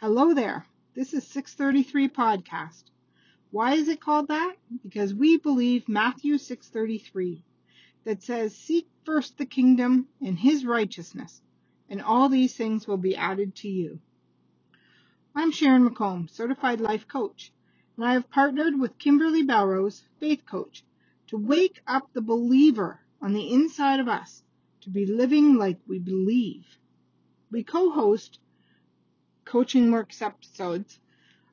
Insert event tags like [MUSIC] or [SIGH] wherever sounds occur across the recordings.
Hello there. This is 633 podcast. Why is it called that? Because we believe Matthew 633 that says seek first the kingdom and his righteousness and all these things will be added to you. I'm Sharon McComb, certified life coach, and I have partnered with Kimberly Belrose, faith coach, to wake up the believer on the inside of us to be living like we believe. We co-host coaching works episodes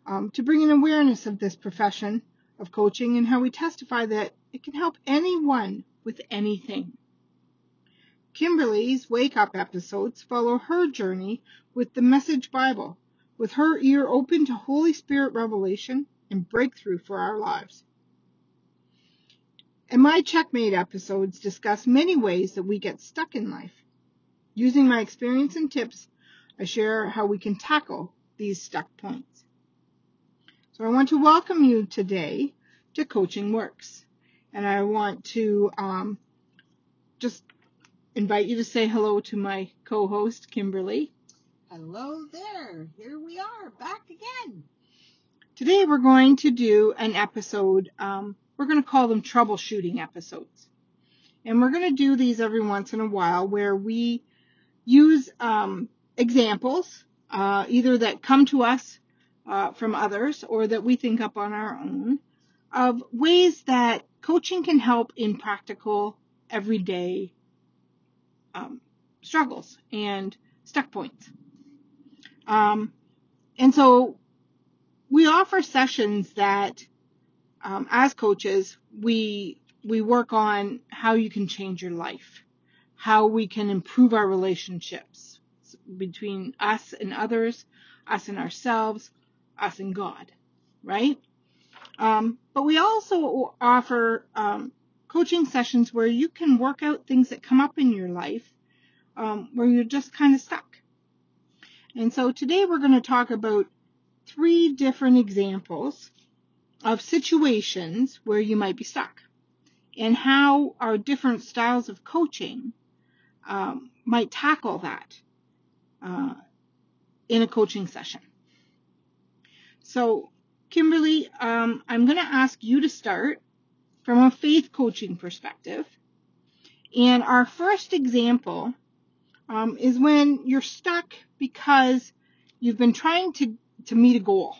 um, to bring an awareness of this profession of coaching and how we testify that it can help anyone with anything. Kimberly's Wake Up episodes follow her journey with the Message Bible, with her ear open to Holy Spirit revelation and breakthrough for our lives. And my Checkmate episodes discuss many ways that we get stuck in life. Using my experience and tips, I share how we can tackle these stuck points. So I want to welcome you today to Coaching Works. And I want to um, just invite you to say hello to my co-host, Kimberly. Hello there. Here we are, back again. Today we're going to do an episode, um, we're going to call them troubleshooting episodes. And we're going to do these every once in a while where we use um, examples, uh, either that come to us uh, from others or that we think up on our own, of ways that coaching can help in practical, everyday um, struggles and stuck points. Um, and so we offer sessions that, um, as coaches, we we work on how you can change your life, how we can improve our relationships, between us and others, us and ourselves, us and God, right? Um, but we also offer um, coaching sessions where you can work out things that come up in your life um, where you're just kind of stuck. And so today we're going to talk about three different examples of situations where you might be stuck and how our different styles of coaching um, might tackle that. Uh, in a coaching session. So, Kimberly, um, I'm going to ask you to start from a faith coaching perspective. And our first example um, is when you're stuck because you've been trying to, to meet a goal.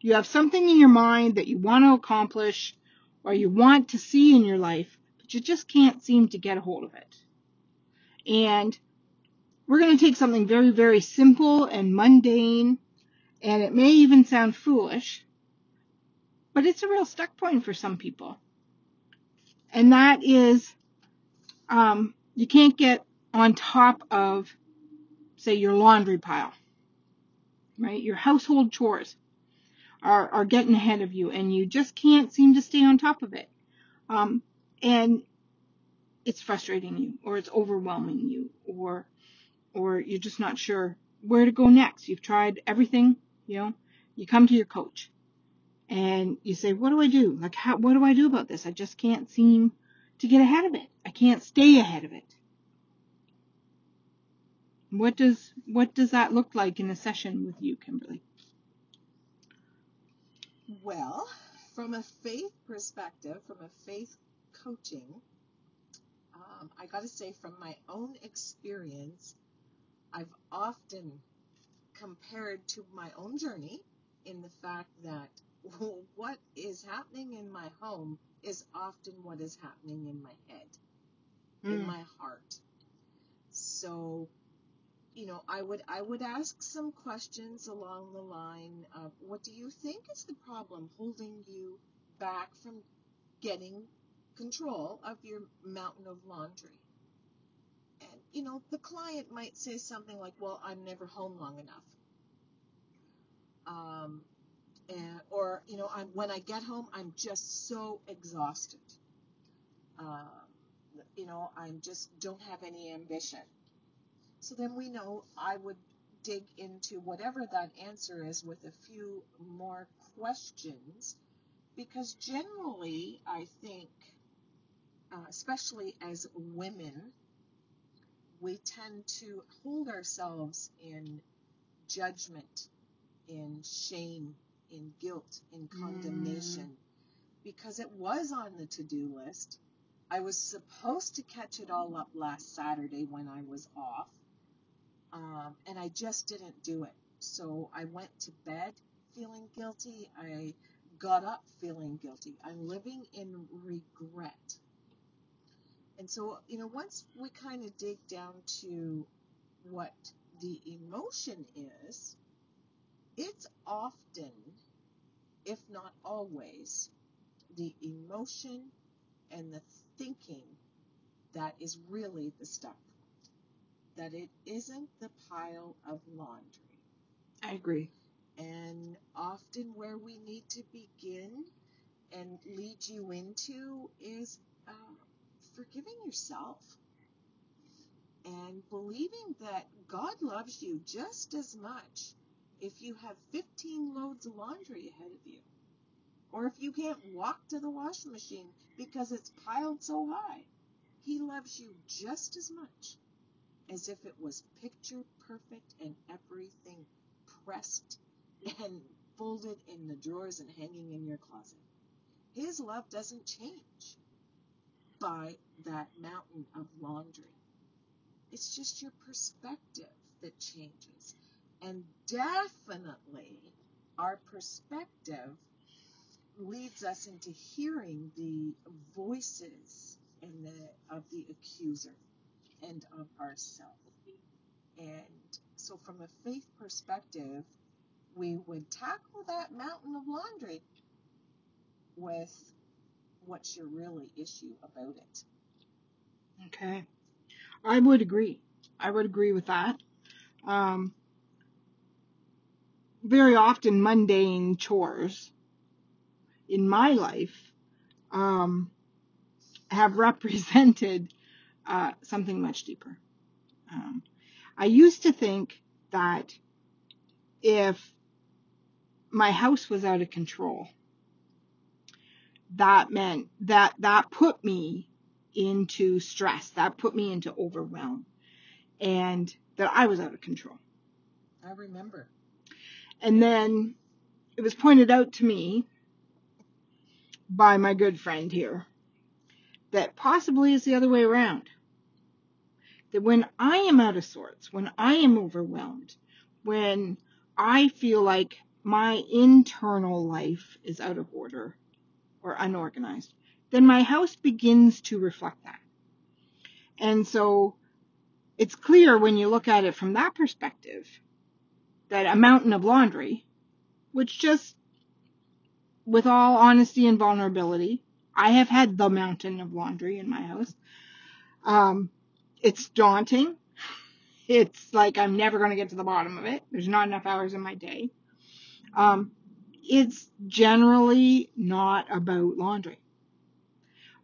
You have something in your mind that you want to accomplish or you want to see in your life, but you just can't seem to get a hold of it. And we're going to take something very, very simple and mundane and it may even sound foolish, but it's a real stuck point for some people. And that is, um, you can't get on top of, say, your laundry pile, right? Your household chores are, are getting ahead of you and you just can't seem to stay on top of it. Um, and it's frustrating you or it's overwhelming you or, or you're just not sure where to go next. You've tried everything, you know, you come to your coach and you say, what do I do? Like, how, what do I do about this? I just can't seem to get ahead of it. I can't stay ahead of it. What does, what does that look like in a session with you, Kimberly? Well, from a faith perspective, from a faith coaching, um, I got to say, from my own experience, I've often compared to my own journey in the fact that [LAUGHS] what is happening in my home is often what is happening in my head, mm. in my heart. So, you know, I would I would ask some questions along the line of what do you think is the problem holding you back from getting control of your mountain of laundry? You know, the client might say something like, "Well, I'm never home long enough." Um, and, or you know, I'm, when I get home, I'm just so exhausted. Um, you know, I just don't have any ambition. So then we know I would dig into whatever that answer is with a few more questions, because generally, I think, uh, especially as women, we tend to hold ourselves in judgment, in shame, in guilt, in condemnation, because it was on the to do list. I was supposed to catch it all up last Saturday when I was off, um, and I just didn't do it. So I went to bed feeling guilty. I got up feeling guilty. I'm living in regret. And so, you know, once we kind of dig down to what the emotion is, it's often, if not always, the emotion and the thinking that is really the stuff. That it isn't the pile of laundry. I agree. And often where we need to begin and lead you into is uh, forgiving yourself and believing that God loves you just as much if you have 15 loads of laundry ahead of you, or if you can't walk to the washing machine because it's piled so high. He loves you just as much as if it was picture perfect and everything pressed and folded in the drawers and hanging in your closet. His love doesn't change by that mountain of laundry. It's just your perspective that changes. And definitely, our perspective leads us into hearing the voices and the, of the accuser and of ourselves. And so, from a faith perspective, we would tackle that mountain of laundry with what's your really issue about it. Okay. I would agree. I would agree with that. Um, very often mundane chores in my life um, have [LAUGHS] represented uh, something much deeper. Um, I used to think that if my house was out of control, that meant that that put me into stress, that put me into overwhelm, and that I was out of control. I remember. And then it was pointed out to me by my good friend here that possibly is the other way around. That when I am out of sorts, when I am overwhelmed, when I feel like my internal life is out of order or unorganized, then my house begins to reflect that. And so it's clear when you look at it from that perspective that a mountain of laundry, which just with all honesty and vulnerability, I have had the mountain of laundry in my house. Um, it's daunting. It's like I'm never going to get to the bottom of it. There's not enough hours in my day. Um, it's generally not about laundry.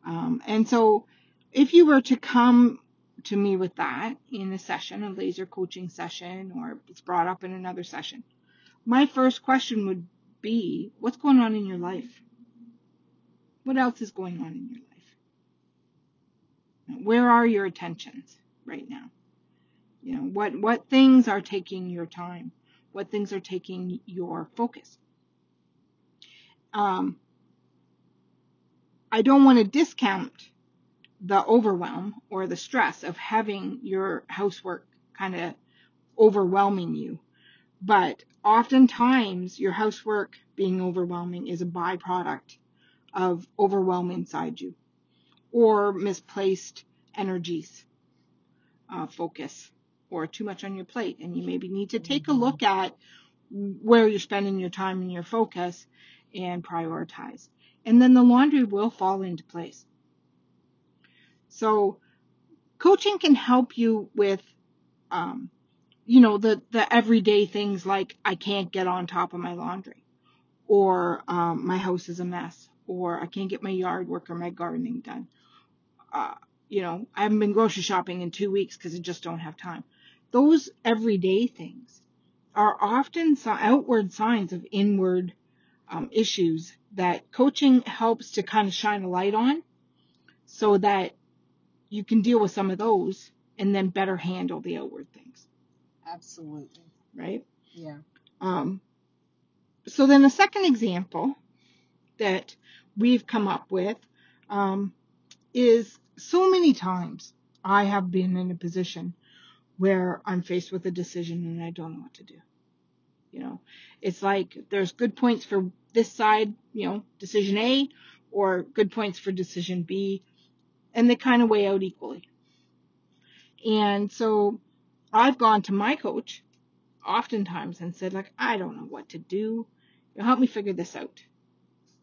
Um, and so if you were to come to me with that in a session, a laser coaching session, or it's brought up in another session, my first question would be, what's going on in your life? What else is going on in your life? Where are your attentions right now? You know, what, what things are taking your time? What things are taking your focus? Um, I don't want to discount the overwhelm or the stress of having your housework kind of overwhelming you. But oftentimes, your housework being overwhelming is a byproduct of overwhelm inside you or misplaced energies, uh, focus, or too much on your plate. And you maybe need to take a look at where you're spending your time and your focus and prioritize. And then the laundry will fall into place. So, coaching can help you with, um, you know, the, the everyday things like I can't get on top of my laundry, or um, my house is a mess, or I can't get my yard work or my gardening done. Uh, you know, I haven't been grocery shopping in two weeks because I just don't have time. Those everyday things are often outward signs of inward um, issues that coaching helps to kind of shine a light on so that you can deal with some of those and then better handle the outward things. Absolutely. Right? Yeah. Um, so then the second example that we've come up with um, is so many times I have been in a position where I'm faced with a decision and I don't know what to do. You know, it's like there's good points for this side, you know, decision A, or good points for decision B, and they kind of weigh out equally. And so I've gone to my coach oftentimes and said, like, I don't know what to do. You help me figure this out.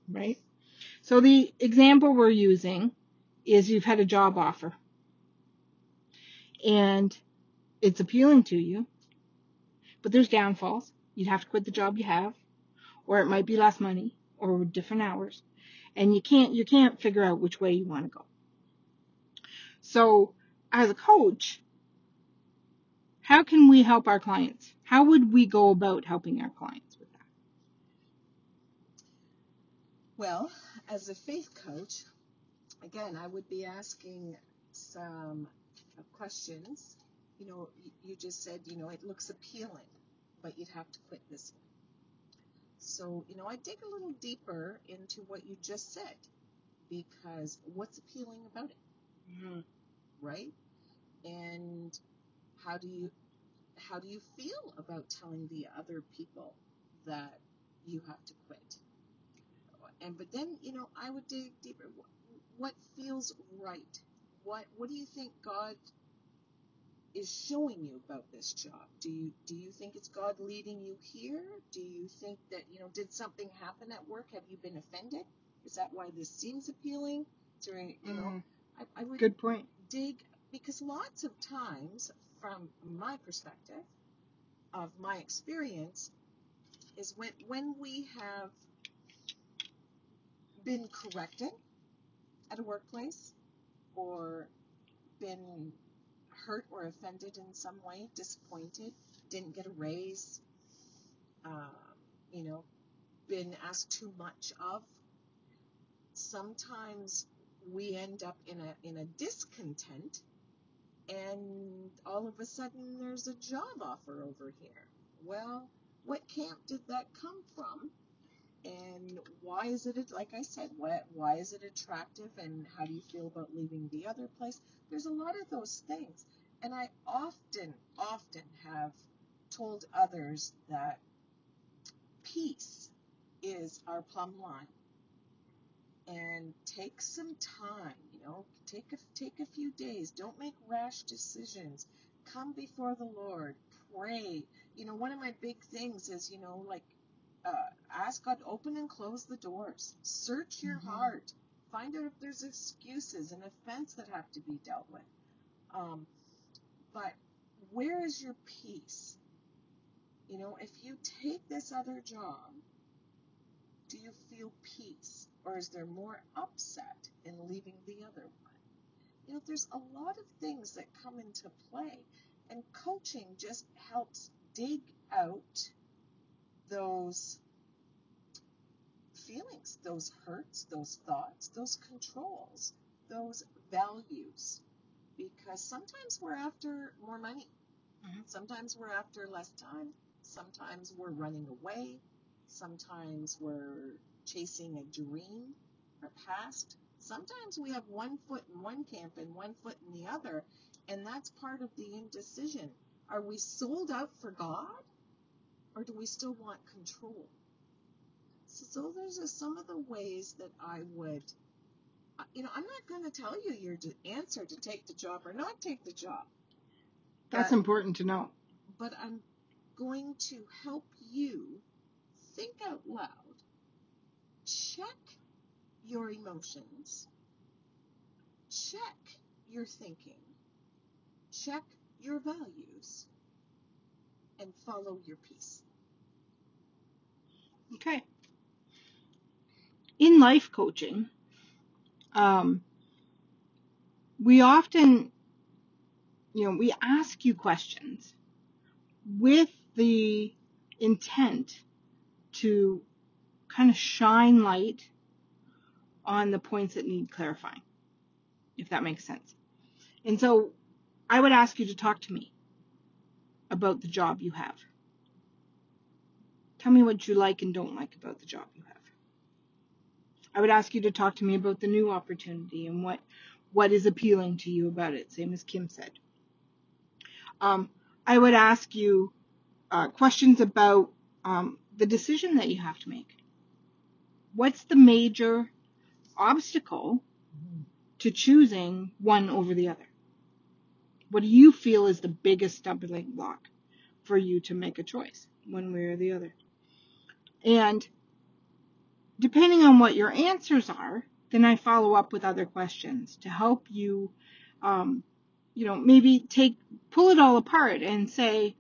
Right? So the example we're using is you've had a job offer and it's appealing to you, but there's downfalls. You'd have to quit the job you have, or it might be less money or different hours. And you can't you can't figure out which way you want to go. So as a coach, how can we help our clients? How would we go about helping our clients with that? Well, as a faith coach, again, I would be asking some questions. You know, you just said, you know, it looks appealing, but you'd have to quit this one. So, you know, I dig a little deeper into what you just said because what's appealing about it, Mm-hmm. right? And how do you how do you feel about telling the other people that you have to quit? And but then, you know, I would dig deeper. Wh- What feels right? What what do you think God is showing you about this job? Do you do you think it's God leading you here? Do you think that you know did something happen at work? Have you been offended? Is that why this seems appealing? Is there any, you know, mm-hmm. I, I would Good point. dig because lots of times, from my perspective, of my experience, is when when we have been corrected at a workplace or been hurt or offended in some way, disappointed, didn't get a raise, um, you know, been asked too much of. Sometimes we end up in a in a discontent, and all of a sudden there's a job offer over here. Well, what camp did that come from? And why is it, like I said, why, why is it attractive and how do you feel about leaving the other place? There's a lot of those things. And I often, often have told others that peace is our plumb line. And take some time, you know, take a, take a few days. Don't make rash decisions. Come before the Lord. Pray. You know, one of my big things is, you know, like uh, ask God open and close the doors. Search your Mhm. heart. Find out if there's excuses and offense that have to be dealt with. Um, but where is your peace? You know, if you take this other job, do you feel peace? Or is there more upset in leaving the other one? You know, there's a lot of things that come into play. And coaching just helps dig out those feelings, those hurts, those thoughts, those controls, those values. Because sometimes we're after more money. Mhm. Sometimes we're after less time. Sometimes we're running away. Sometimes we're chasing a dream or past. Sometimes we have one foot in one camp and one foot in the other. And that's part of the indecision. Are we sold out for God? Or do we still want control? So those are some of the ways that I would, uh, you know, I'm not going to tell you your answer to take the job or not take the job, That's but important to know. but I'm going to help you think out loud, check your emotions, check your thinking, check your values, and follow your peace. Okay. In life coaching, um, we often, you know, we ask you questions with the intent to kind of shine light on the points that need clarifying, if that makes sense. And so I would ask you to talk to me about the job you have. Tell me what you like and don't like about the job you have. I would ask you to talk to me about the new opportunity and what what is appealing to you about it, same as Kim said. Um, I would ask you uh, questions about um, the decision that you have to make. What's the major obstacle to choosing one over the other? What do you feel is the biggest stumbling block for you to make a choice, one way or the other? And depending on what your answers are, then I follow up with other questions to help you, um, you know, maybe take, pull it all apart and say,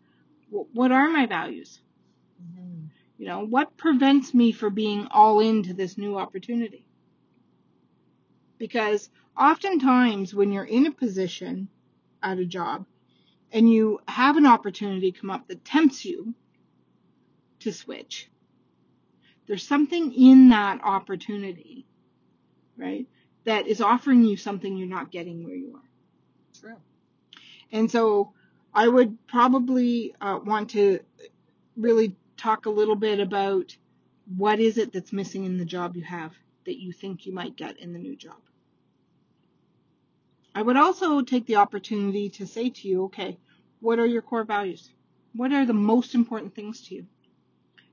what are my values? Mm-hmm. You know, what prevents me from being all into this new opportunity? Because oftentimes when you're in a position at a job and you have an opportunity come up that tempts you to switch, there's something in that opportunity, right, that is offering you something you're not getting where you are. True. And so I would probably uh, want to really talk a little bit about what is it that's missing in the job you have that you think you might get in the new job. I would also take the opportunity to say to you, okay, what are your core values? What are the most important things to you?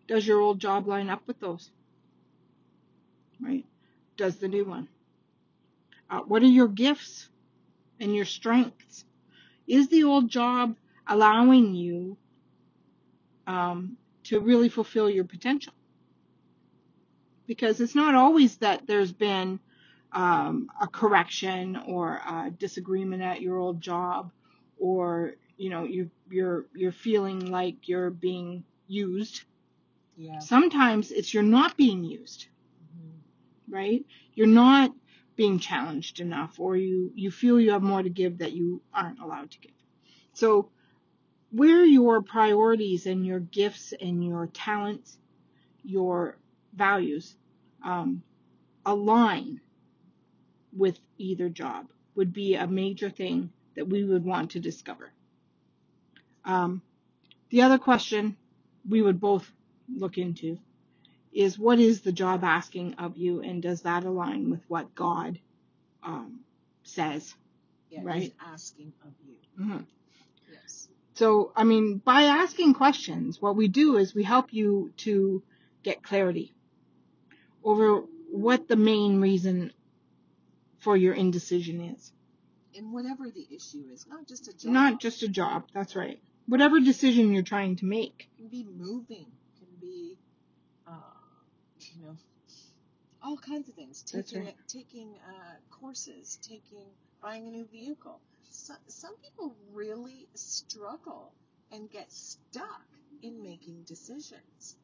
Does your old job line up with those? Right? Does the new one? Uh, what are your gifts and your strengths? Is the old job allowing you um, to really fulfill your potential? Because it's not always that there's been um, a correction or a disagreement at your old job, or you know you you're you're feeling like you're being used. Yeah. Sometimes it's you're not being used, Mm-hmm. right? You're not being challenged enough, or you you feel you have more to give that you aren't allowed to give. So where your priorities and your gifts and your talents, your values um, align with either job would be a major thing that we would want to discover. Um, the other question we would both look into is what is the job asking of you and does that align with what God um, says? Yeah, Right. Asking of you. hmm Yes. So, I mean, by asking questions, what we do is we help you to get clarity over what the main reason for your indecision is. And whatever the issue is, not just a job. Not just a job, that's right. Whatever decision you're trying to make. can be moving, be, uh, you know, all kinds of things. Taking right. taking uh, courses, taking buying a new vehicle. So, some people really struggle and get stuck in making decisions,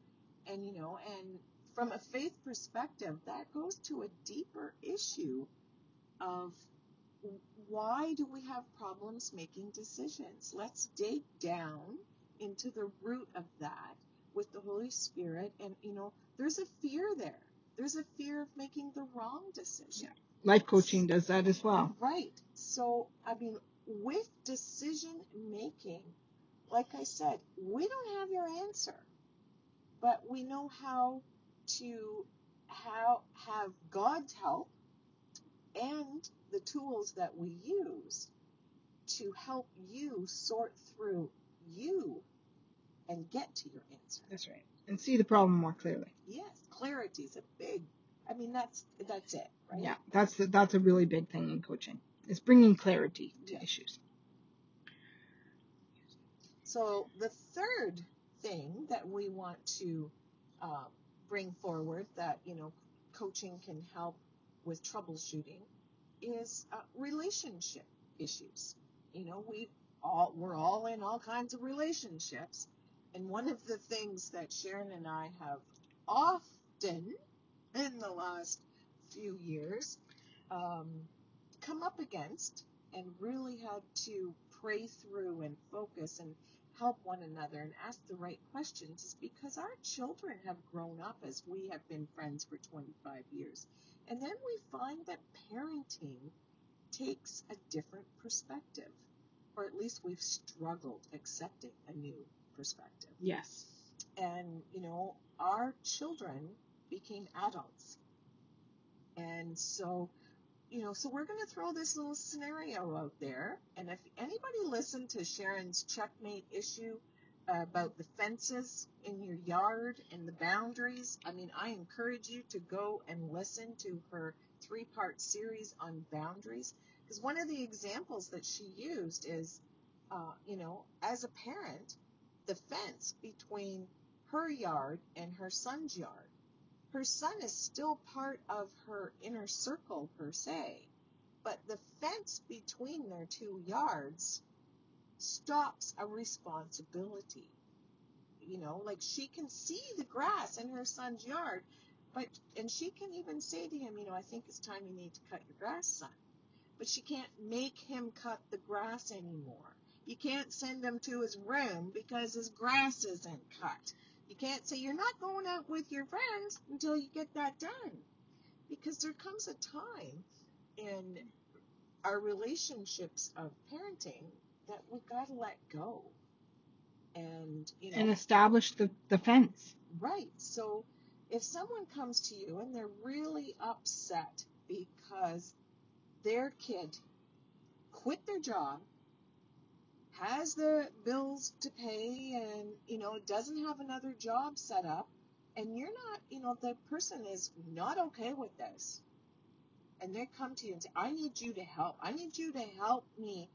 and you know, and from a faith perspective, that goes to a deeper issue of why do we have problems making decisions? Let's dig down into the root of that with the Holy Spirit. And, you know, there's a fear there. There's a fear of making the wrong decision. Life coaching does that as well. Right. So, I mean, with decision making, like I said, we don't have your answer, but we know how to how have God's help and the tools that we use to help you sort through you and get to your answer. That's right. And see the problem more clearly. Yes, clarity is a big. I mean, that's that's it, right? Yeah, that's the, that's a really big thing in coaching. It's bringing clarity to Yeah. issues. So the third thing that we want to uh, bring forward that you know coaching can help with troubleshooting is uh, relationship issues. You know, we all we're all in all kinds of relationships, and one of the things that Sharon and I have often in the last few years um, come up against and really had to pray through and focus and help one another and ask the right questions is because our children have grown up as we have been friends for 25 years. And then we find that parenting takes a different perspective, or at least we've struggled accepting a new perspective. Yes. and you know our children became adults and so you know so we're going to throw this little scenario out there and if anybody listened to sharon's checkmate issue uh, about the fences in your yard and the boundaries i mean i encourage you to go and listen to her three part series on boundaries because one of the examples that she used is uh, you know as a parent the fence between her yard and her son's yard. Her son is still part of her inner circle, per se, but the fence between their two yards stops a responsibility. You know, like she can see the grass in her son's yard, but, and she can even say to him, you know, I think it's time you need to cut your grass, son. But she can't make him cut the grass anymore. You can't send him to his room because his grass isn't cut. You can't say you're not going out with your friends until you get that done. Because there comes a time in our relationships of parenting that we got to let go. And, you know, and establish the, the fence. Right. So if someone comes to you and they're really upset because their kid quit their job, has the bills to pay, and you know doesn't have another job set up, and you're not, you know, the person is not okay with this, and they come to you and say, "I need you to help. I need you to help me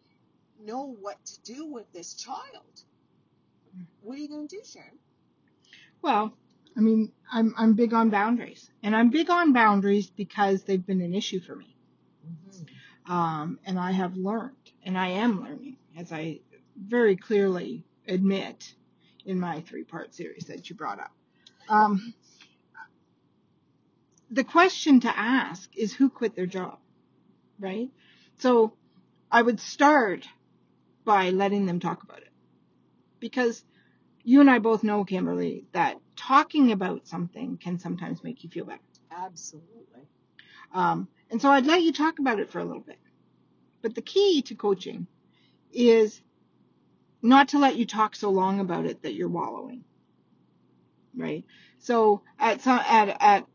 know what to do with this child." What are you going to do, Sharon? Well, I mean, I'm I'm big on boundaries, and I'm big on boundaries because they've been an issue for me. Mm-hmm. Um, and I have learned, and I am learning, as I very clearly admit in my three-part series that you brought up. Um, the question to ask is who quit their job, right? So I would start by letting them talk about it, because you and I both know, Kimberly, that talking about something can sometimes make you feel better. Absolutely. Um, and so I'd let you talk about it for a little bit. But the key to coaching is not to let you talk so long about it that you're wallowing. Right? So at some, at, at,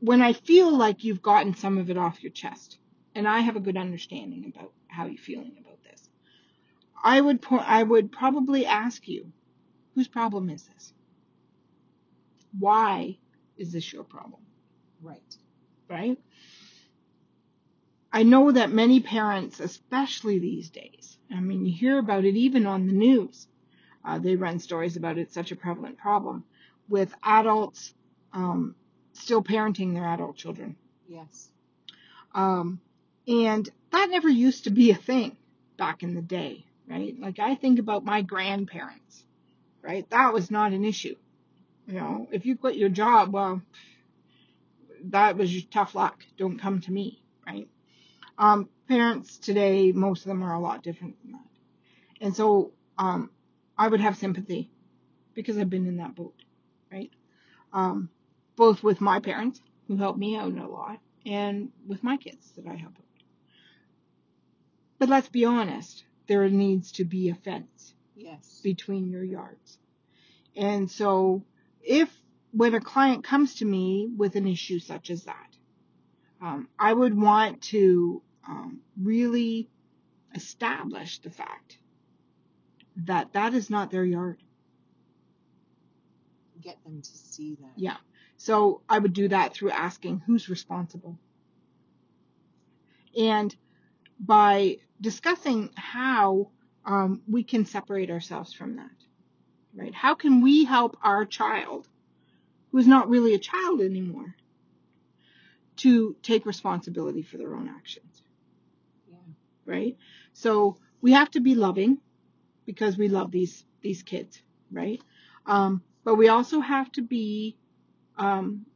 when I feel like you've gotten some of it off your chest, and I have a good understanding about how you're feeling about this, I would, po- I would probably ask you, whose problem is this? Why is this your problem? Right. Right? I know that many parents, especially these days, I mean, you hear about it even on the news. Uh, they run stories about it, such a prevalent problem with adults um, still parenting their adult children. Yes. Um, and that never used to be a thing back in the day, right? Like I think about my grandparents, right? That was not an issue. You know, if you quit your job, well, that was your tough luck. Don't come to me, right? Um, parents today, most of them are a lot different than that. And so, um, I would have sympathy because I've been in that boat, right? Um, both with my parents who helped me out a lot and with my kids that I help out. But let's be honest, there needs to be a fence Yes. between your yards. And so if when a client comes to me with an issue such as that, um, I would want to um, really establish the fact that that is not their yard. Get them to see that. Yeah. So I would do that through asking who's responsible. And by discussing how um, we can separate ourselves from that, right? How can we help our child, who's not really a child anymore, to take responsibility for their own actions, Yeah. right? So we have to be loving because we love these these kids, right? Um, but we also have to be um,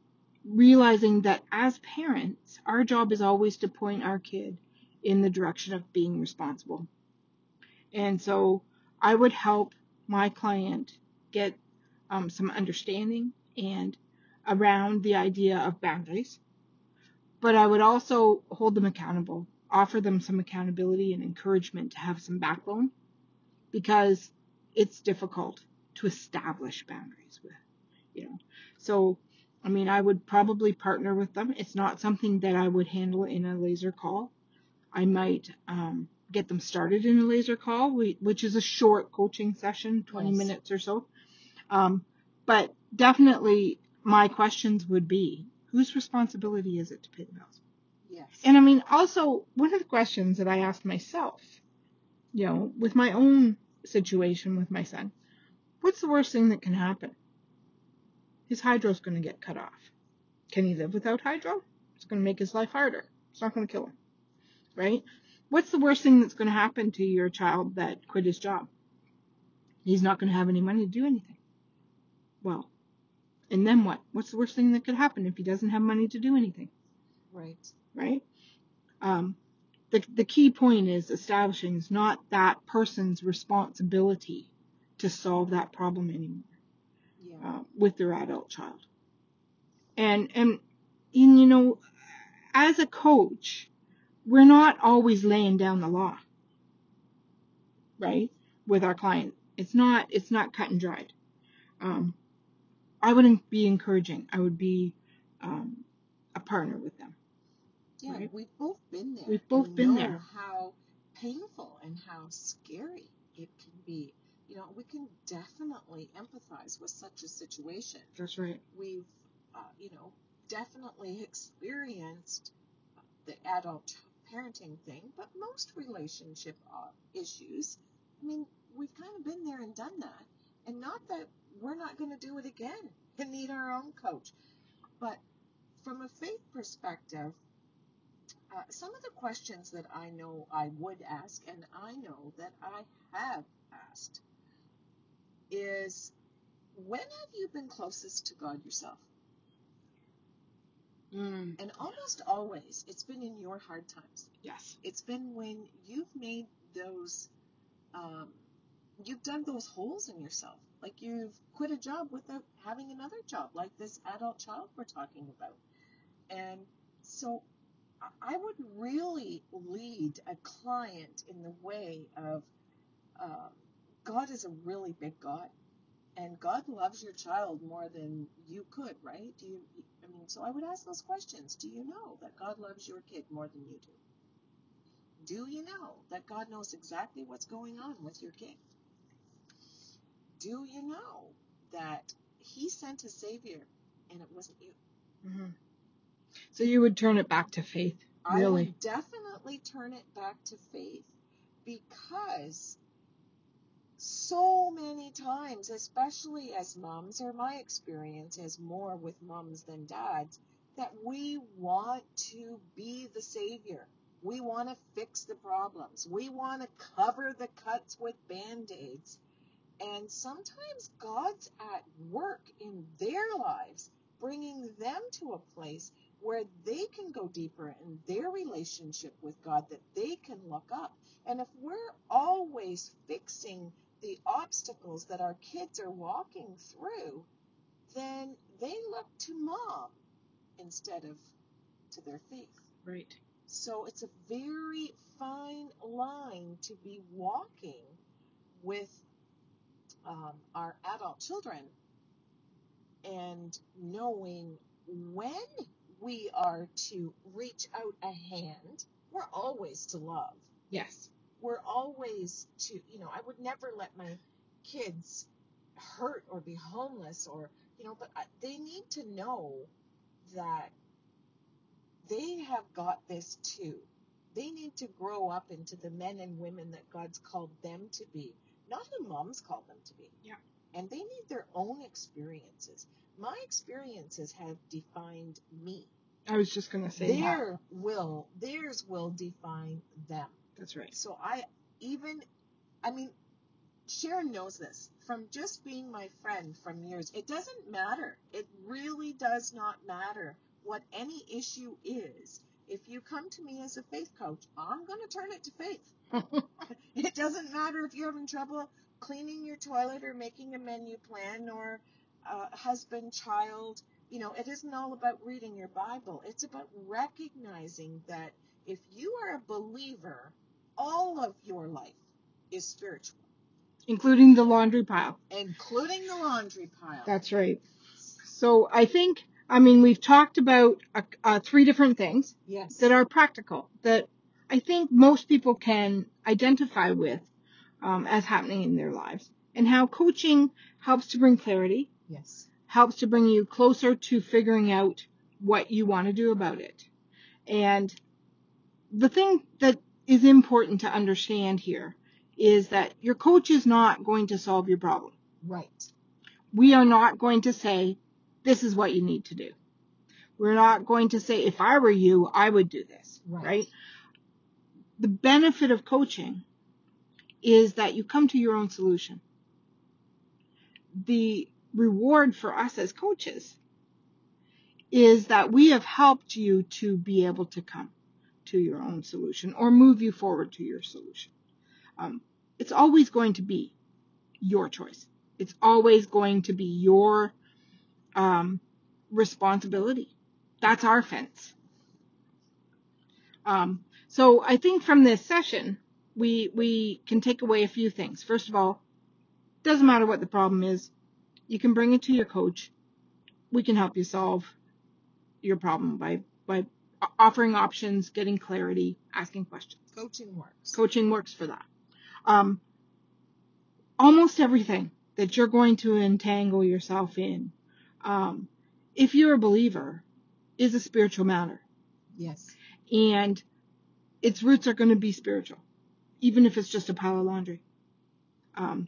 realizing that as parents, our job is always to point our kid in the direction of being responsible. And so I would help my client get um, some understanding and around the idea of boundaries. But I would also hold them accountable, offer them some accountability and encouragement to have some backbone because it's difficult to establish boundaries with, you know. So, I mean, I would probably partner with them. It's not something that I would handle in a laser call. I might um, get them started in a laser call, which is a short coaching session, 20 Yes. minutes or so. Um, but definitely, my questions would be whose responsibility is it to pay the bills? Yes. And I mean, also, one of the questions that I asked myself, you know, with my own situation with my son, what's the worst thing that can happen? His hydro's going to get cut off. Can he live without hydro? It's going to make his life harder. It's not going to kill him. Right? What's the worst thing that's going to happen to your child that quit his job? He's not going to have any money to do anything. Well, and then what? What's the worst thing that could happen if he doesn't have money to do anything? right. Right? Um, the, the key point is establishing is not that person's responsibility to solve that problem anymore Yeah. uh, with their adult child. And, and, and, you know, as a coach, we're not always laying down the law, right? With our client. It's not, it's not cut and dried. Um, I wouldn't be encouraging. I would be, um, a partner with them. Yeah, Right. we've both been there. We've both been there. How painful and how scary it can be. You know, we can definitely empathize with such a situation. That's right. We've, uh, you know, definitely experienced the adult parenting thing, but most relationship uh, issues, I mean, we've kind of been there and done that. And not that we're not going to do it again and need our own coach. But from a faith perspective, uh, some of the questions that I know I would ask, and I know that I have asked, is when have you been closest to God yourself? Mm, And almost always, it's been in your hard times. yes. It's been when you've made those, um, you've dug those holes in yourself. Like you've quit a job without having another job, like this adult child we're talking about. And so I- would really lead a client in the way of uh, God is a really big God, and God loves your child more than you could, right? Do you? I mean, so I would ask those questions. Do you know that God loves your kid more than you do? Do you know that God knows exactly what's going on with your kid? Do you know that He sent a Savior and it wasn't you? hmm So you would turn it back to faith, I really? would definitely turn it back to faith because so many times, especially as moms, or my experience is more with moms than dads, that we want to be the savior. We want to fix the problems. We want to cover the cuts with band aids. And sometimes God's at work in their lives, bringing them to a place where they can go deeper in their relationship with God, that they can look up. And if we're always fixing the obstacles that our kids are walking through, then they look to mom instead of to their faith. Right. So it's a very fine line to be walking with um, our adult children and knowing when we are to reach out a hand. We're always to love. Yes. We're always to, you know, I would never let my kids hurt or be homeless or, you know, but I, they need to know that they have got this too. They need to grow up into the men and women that God's called them to be, not who moms call them to be. Yeah. And they need their own experiences. My experiences have defined me. I was just going to say that. Their will, theirs will define them. That's right. So I even, I mean, Sharon knows this from just being my friend from years. It doesn't matter. It really does not matter what any issue is. If you come to me as a faith coach, I'm going to turn it to faith. [LAUGHS] It doesn't matter if you're having trouble cleaning your toilet or making a menu plan or uh, husband, child. You know, it isn't all about reading your Bible. It's about recognizing that if you are a believer, all of your life is spiritual. including the laundry pile. including the laundry pile. That's right. So I think, I mean, we've talked about uh, uh, three different things yes. that are practical that I think most people can identify with um, as happening in their lives, and how coaching helps to bring clarity, yes. helps to bring you closer to figuring out what you want to do about it. And the thing that is important to understand here is that your coach is not going to solve your problem. Right. We are not going to say, this is what you need to do. We're not going to say, if I were you, I would do this, Right. right? The benefit of coaching is that you come to your own solution. The reward for us as coaches is that we have helped you to be able to come to your own solution or move you forward to your solution. Um, it's always going to be your choice. It's always going to be your um, responsibility. That's our fence. Um, so I think from this session, we we can take away a few things. First of all, doesn't matter what the problem is, you can bring it to your coach. We can help you solve your problem by by offering options, getting clarity, asking questions. Coaching works. Coaching works for that. Um, almost everything that you're going to entangle yourself in, um, if you're a believer, is a spiritual matter. Yes. And its roots are going to be spiritual, even if it's just a pile of laundry. Um,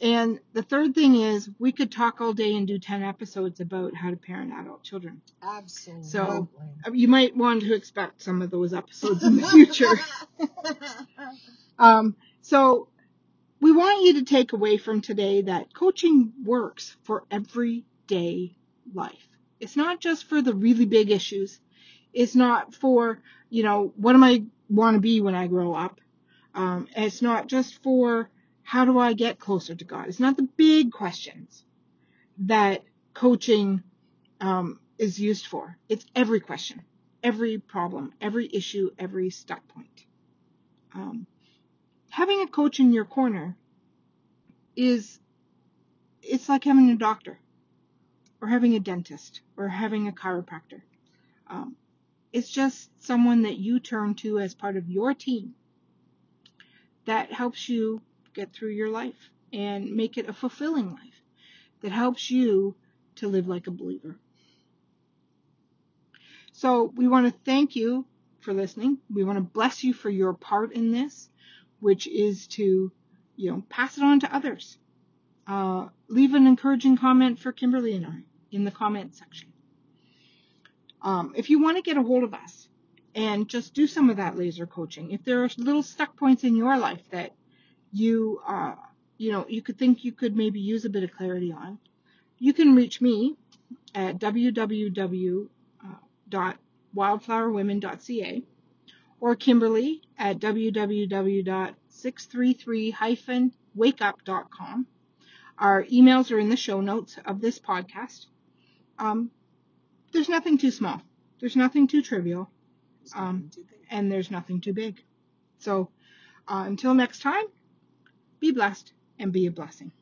and the third thing is, we could talk all day and do 10 episodes about how to parent adult children. Absolutely. So, You might want to expect some of those episodes in the future. [LAUGHS] Um, so we want you to take away from today that coaching works for everyday life. It's not just for the really big issues. It's not for, you know, what am I want to be when I grow up? Um, it's not just for how do I get closer to God? It's not the big questions that coaching um, is used for. It's every question, every problem, every issue, every stuck point. Um, having a coach in your corner is it's like having a doctor or having a dentist or having a chiropractor. Um, it's just someone that you turn to as part of your team that helps you get through your life and make it a fulfilling life that helps you to live like a believer. So we want to thank you for listening. We want to bless you for your part in this, which is to, you know, pass it on to others. Uh, leave an encouraging comment for Kimberly and I in the comment section. Um, if you want to get a hold of us and just do some of that laser coaching, if there are little stuck points in your life that you, uh, you know, you could think you could maybe use a bit of clarity on, you can reach me at www.wildflowerwomen.ca or Kimberly at www.633-wakeup.com. Our emails are in the show notes of this podcast. Um, there's nothing too small. There's nothing too trivial. Um, and there's nothing too big. So uh, until next time, be blessed and be a blessing.